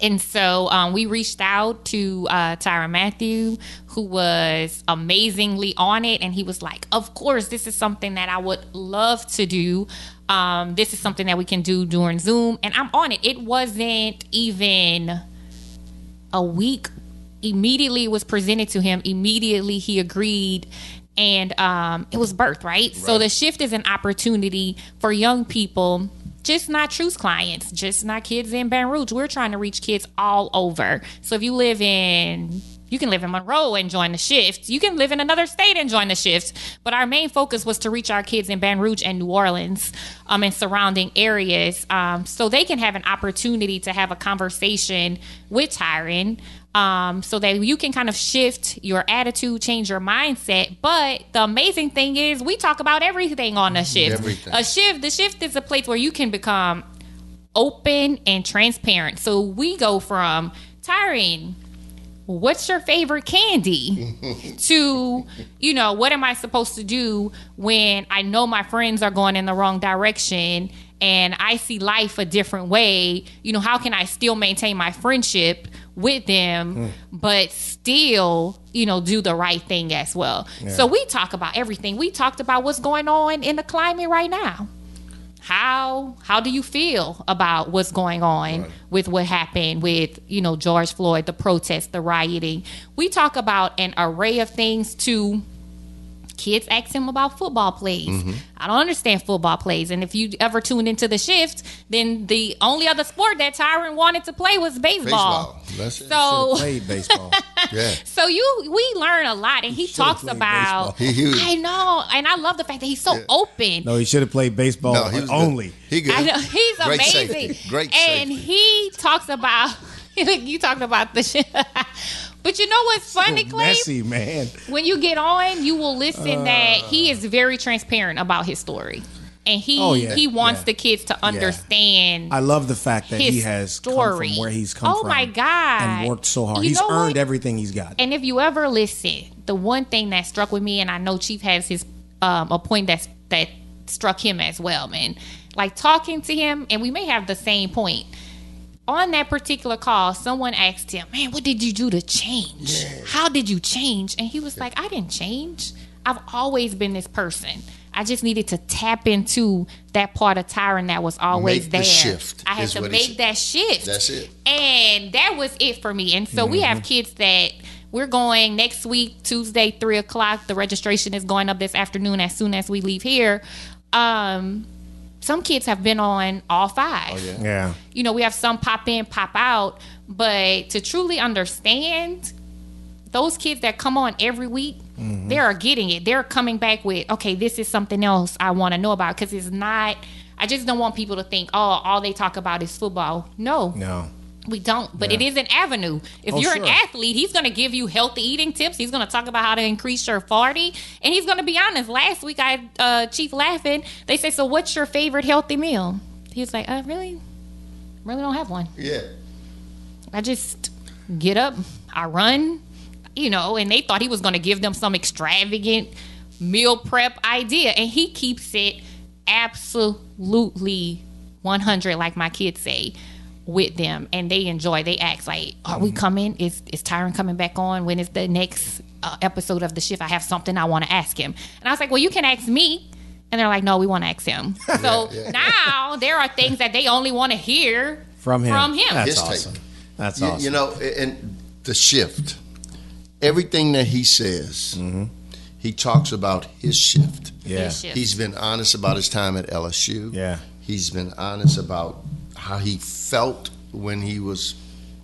And so um, we reached out to uh, Tyrann Mathieu, who was amazingly on it. And he was like, Of course, this is something that I would love to do. Um, this is something that we can do during Zoom. And I'm on it. It wasn't even a week. Immediately it was presented to him. Immediately he agreed. And um, it was birth, right? So the shift is an opportunity for young people just not Truce clients, just not kids in Baton Rouge. We're trying to reach kids all over. So if you live in you can live in Monroe and join the shift. You can live in another state and join the shift. But our main focus was to reach our kids in Baton Rouge and New Orleans um, and surrounding areas um, so they can have an opportunity to have a conversation with Tyrann um, so that you can kind of shift your attitude, change your mindset. But the amazing thing is, we talk about everything on the shift. Everything. A shift, the shift is a place where you can become open and transparent. So we go from Tyrann, what's your favorite candy to you know what am i supposed to do when i know my friends are going in the wrong direction and i see life a different way you know how can i still maintain my friendship with them hmm. but still you know do the right thing as well? So we talk about everything. We talked about what's going on in the climate right now. How how do you feel about what's going on with what happened with you know George Floyd, the protests, the rioting? We talk about an array of things to kids ask him about football plays. Mm-hmm. I don't understand football plays. And if you ever tuned into the shift, then the only other sport that Tyrann wanted to play was baseball. Baseball. So Played baseball. Yeah. so you we learn a lot and he talks about. He- he was- I know and I love the fact that he's so open. no, he should have played baseball No, he was good. only. He good. I know he's Great amazing. safety. Great and safety. he talks about you talking about the shit. but you know what's funny, Clay? Messy man. When you get on, you will listen that he is very transparent about his story. and he Oh, yeah, he wants yeah. the kids to understand I love the fact that he has story. come from where he's come Oh from. my God. And worked so hard. You he's earned what? everything he's got. And if you ever listen, the one thing that struck with me, and I know Chief has his um, a point that's that struck him as well, man. Like talking to him, and we may have the same point. On that particular call, someone asked him, "Man, what did you do to change? How did you change?" And he was like, "I didn't change. I've always been this person. I just needed to tap into that part of Tyrann that was always Make the there. shift, I had to make that shift. That's it. And that was it for me. And so we have kids that we're going next week, Tuesday, three o'clock. The registration is going up this afternoon as soon as we leave here. Um, some kids have been on all five. Oh, yeah. You know, we have some pop in, pop out, but to truly understand those kids that come on every week, mm-hmm. they are getting it. They're coming back with, okay, this is something else I want to know about because it's not. I just don't want people to think, oh, all they talk about is football. No, No. We don't, but it is an avenue. If Oh, you're an athlete, he's going to give you healthy eating tips. He's going to talk about how to increase your 40, and he's going to be honest. Last week, I had uh, Chief laughing. They say, "So, what's your favorite healthy meal?" He was like, "Uh, really, really don't have one. Yeah. I just get up, I run, you know." And they thought he was going to give them some extravagant meal prep idea, and he keeps it absolutely 100, like my kids say with them and they enjoy they ask like are we coming is is Tyrann coming back on when is the next uh, episode of the shift i have something i want to ask him and i was like well you can ask me and they're like no we want to ask him so now there are things that they only want to hear From him. from him That's His take. awesome. That's You, awesome. you know, and the shift, everything that he says, he talks about his shift. yeah. His shift. He's been honest about his time at LSU. Yeah. He's been honest about how he felt when he was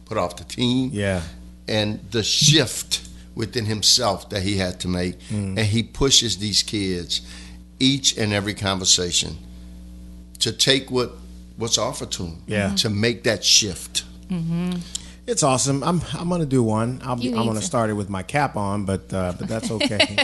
put off the team. Yeah. And the shift within himself that he had to make. Mm. And he pushes these kids each and every conversation to take what what's offered to them. Yeah. To make that shift. It's awesome. I'm I'm gonna do one. I'm, I'm gonna to. start it with my cap on, but uh, but that's okay.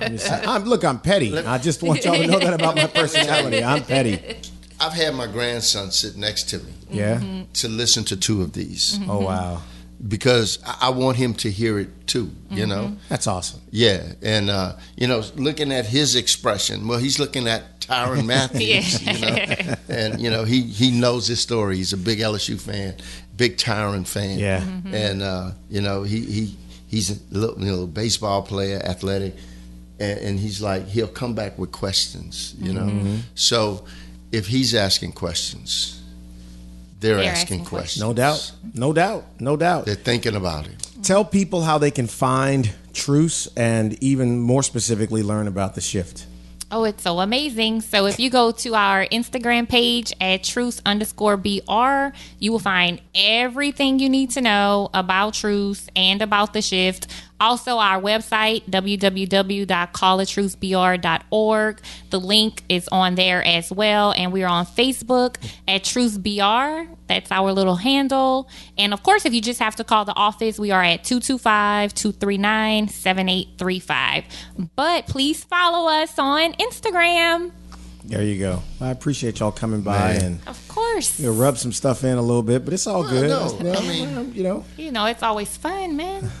I'm just I'm- look, I'm petty. I just want y'all to know that about my personality. I'm petty. I've had my grandson sit next to me Yeah. Mm-hmm. to listen to two of these Oh wow, because I I want him to hear it too, you know? that's awesome. Yeah. And, uh, you know, looking at his expression, well, he's looking at Tyrann Matthews, you know? And, you know, he, he knows his story. He's a big LSU fan, big Tyrann fan. Yeah. And, uh, you know, he, he he's a little, you know, baseball player, athletic. And, and he's like, he'll come back with questions, you know? Mm-hmm. So if he's asking questions, they're, They're asking, asking questions. No doubt. No doubt. No doubt. They're thinking about it. Tell people how they can find Truce and even more specifically learn about the shift. Oh, it's so amazing. So if you go to our Instagram page at truce underscore BR, you will find everything you need to know about Truce and about the shift. Also, our website, www.callatruthbr.org. The link is on there as well. And we are on Facebook at TruceBR. That's our little handle. And of course, if you just have to call the office, we are at 225 239 7835. But please follow us on Instagram. There you go. I appreciate y'all coming by Man. and Of course. you know, rub some stuff in a little bit, but it's all good. no, You I mean- you know. You know, it's always fun, man.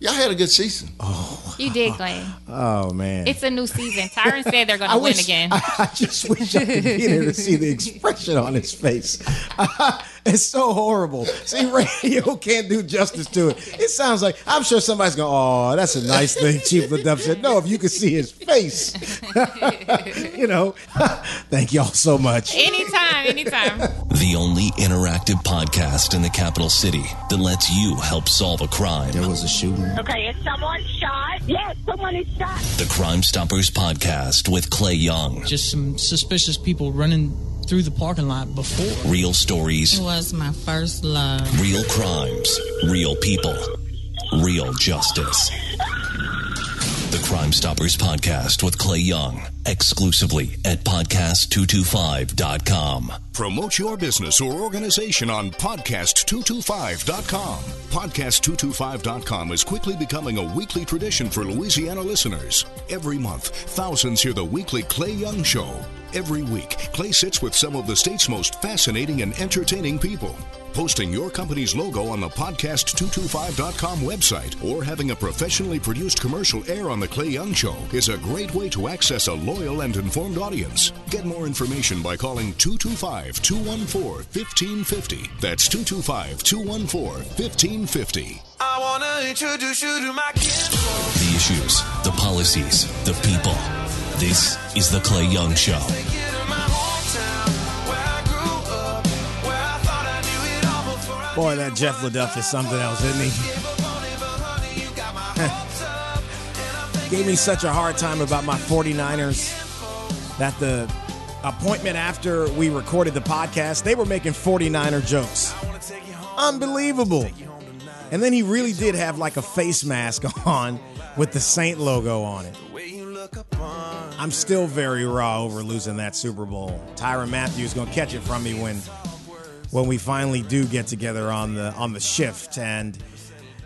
Y'all had a good season. Oh, you did, Glenn. Oh man. It's a new season. Tyrann said they're going to win wish- again. I, I just wish I could be there to see the expression on his face. it's so horrible. See, radio can't do justice to it. It sounds like I'm sure somebody's going, "Oh, that's a nice thing." Chief LeDuff said, "No, if you could see his face, you know." Thank y'all so much. anytime, anytime. The only interactive podcast in the capital city that lets you help solve a crime. There was a shooting. Okay, is someone shot? Yes, someone is shot. The Crime Stoppers podcast with Clay Young. just some suspicious people running through the parking lot before. Real stories, It was my first love. real crimes, real people, real justice. The Crime Stoppers podcast with Clay Young exclusively at podcast225.com. Promote your business or organization on podcast225.com. Podcast225.com is quickly becoming a weekly tradition for Louisiana listeners. Every month, thousands hear the weekly Clay Young Show. Every week, Clay sits with some of the state's most fascinating and entertaining people. Posting your company's logo on the podcast225.com website or having a professionally produced commercial air on The Clay Young Show is a great way to access a loyal and informed audience. Get more information by calling 225 214 1550. That's 225 214 1550. I want to introduce you to my kids. The issues, the policies, the people. This is The Clay Young Show. Boy, that Jeff LeDuff is something else, isn't he? Gave me such a hard time about my 49ers that the appointment after we recorded the podcast, they were making 49er jokes. Unbelievable. And then he really did have like a face mask on with the Saint logo on it. I'm still very raw over losing that Super Bowl. Tyrann Mathieu's going to catch it from me when when we finally do get together on the on the shift. And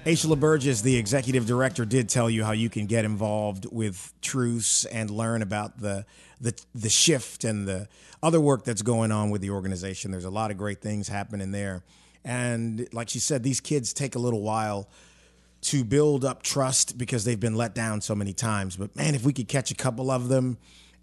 Aishala Burgess, the executive director, did tell you how you can get involved with Truce and learn about the the the shift and the other work that's going on with the organization. There's a lot of great things happening there. And like she said, these kids take a little while to build up trust because they've been let down so many times. But man, if we could catch a couple of them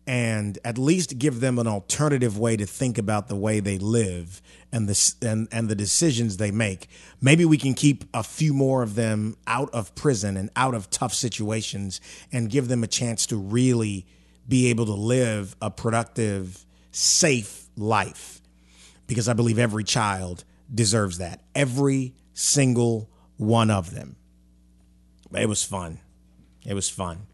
and at least give them an alternative way to think about the way they live and the and, and the decisions they make. Maybe we can keep a few more of them out of prison and out of tough situations and give them a chance to really be able to live a productive, safe life. Because I believe every child deserves that. Every single one of them. It was fun. It was fun.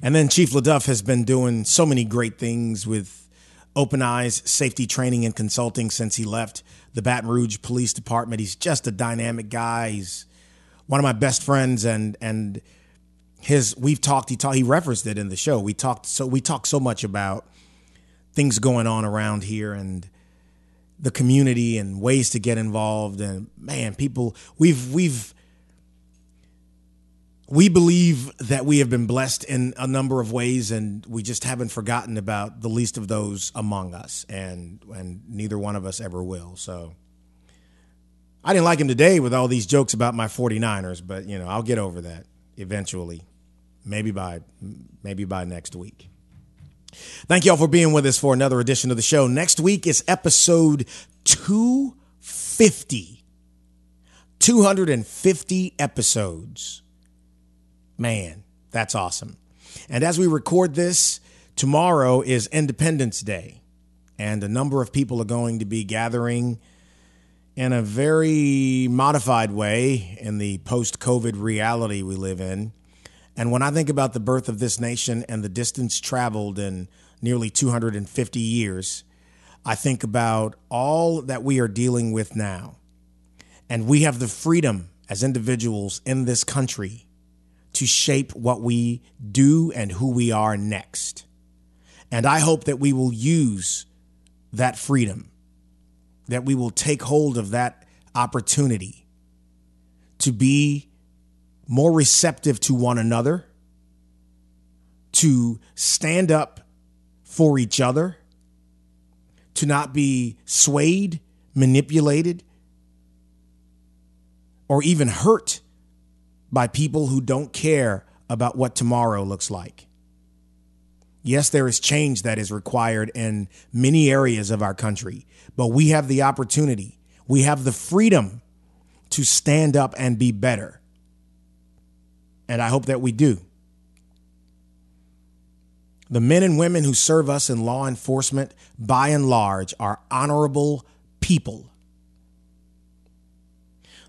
And then Chief LeDuff has been doing so many great things with Open Eyes Safety Training and Consulting since he left the Baton Rouge Police Department. He's just a dynamic guy. He's one of my best friends, and and his we've talked. He talked. He referenced it in the show. We talked so we talked so much about things going on around here and the community and ways to get involved. And man, people we've we've we believe that we have been blessed in a number of ways and we just haven't forgotten about the least of those among us and and neither one of us ever will. So i didn't like him today with all these jokes about my 49ers but you know i'll get over that eventually. Maybe by maybe by next week. Thank you all for being with us for another edition of the show. Next week is episode 250 250 episodes Man, that's awesome. And as we record this, tomorrow is Independence Day, and a number of people are going to be gathering in a very modified way in the post COVID reality we live in. And when I think about the birth of this nation and the distance traveled in nearly 250 years, I think about all that we are dealing with now. And we have the freedom as individuals in this country to shape what we do and who we are next. And I hope that we will use that freedom, that we will take hold of that opportunity to be more receptive to one another, to stand up for each other, to not be swayed, manipulated, or even hurt by people who don't care about what tomorrow looks like. Yes, there is change that is required in many areas of our country, but we have the opportunity, we have the freedom to stand up and be better. And I hope that we do. The men and women who serve us in law enforcement, by and large, are honorable people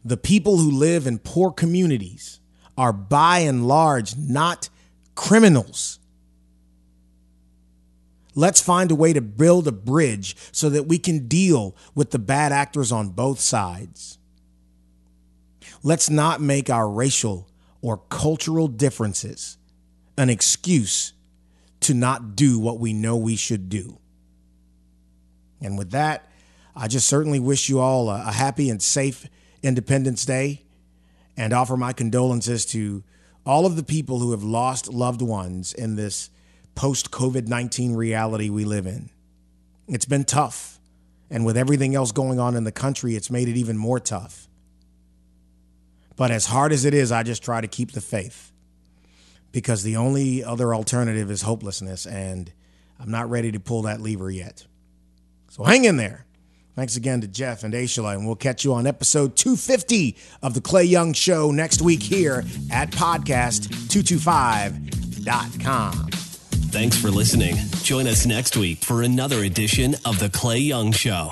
the people who live in poor communities are by and large not criminals. Let's find a way to build a bridge so that we can deal with the bad actors on both sides. Let's not make our racial or cultural differences an excuse to not do what we know we should do. And with that, I just certainly wish you all a happy and safe Independence Day and offer my condolences to all of the people who have lost loved ones in this post COVID 19 reality we live in. It's been tough. And with everything else going on in the country, it's made it even more tough. But as hard as it is, I just try to keep the faith because the only other alternative is hopelessness. And I'm not ready to pull that lever yet. So hang in there. Thanks again to Jeff and Aishala, and we'll catch you on episode 250 of The Clay Young Show next week here at podcast225.com. Thanks for listening. Join us next week for another edition of The Clay Young Show.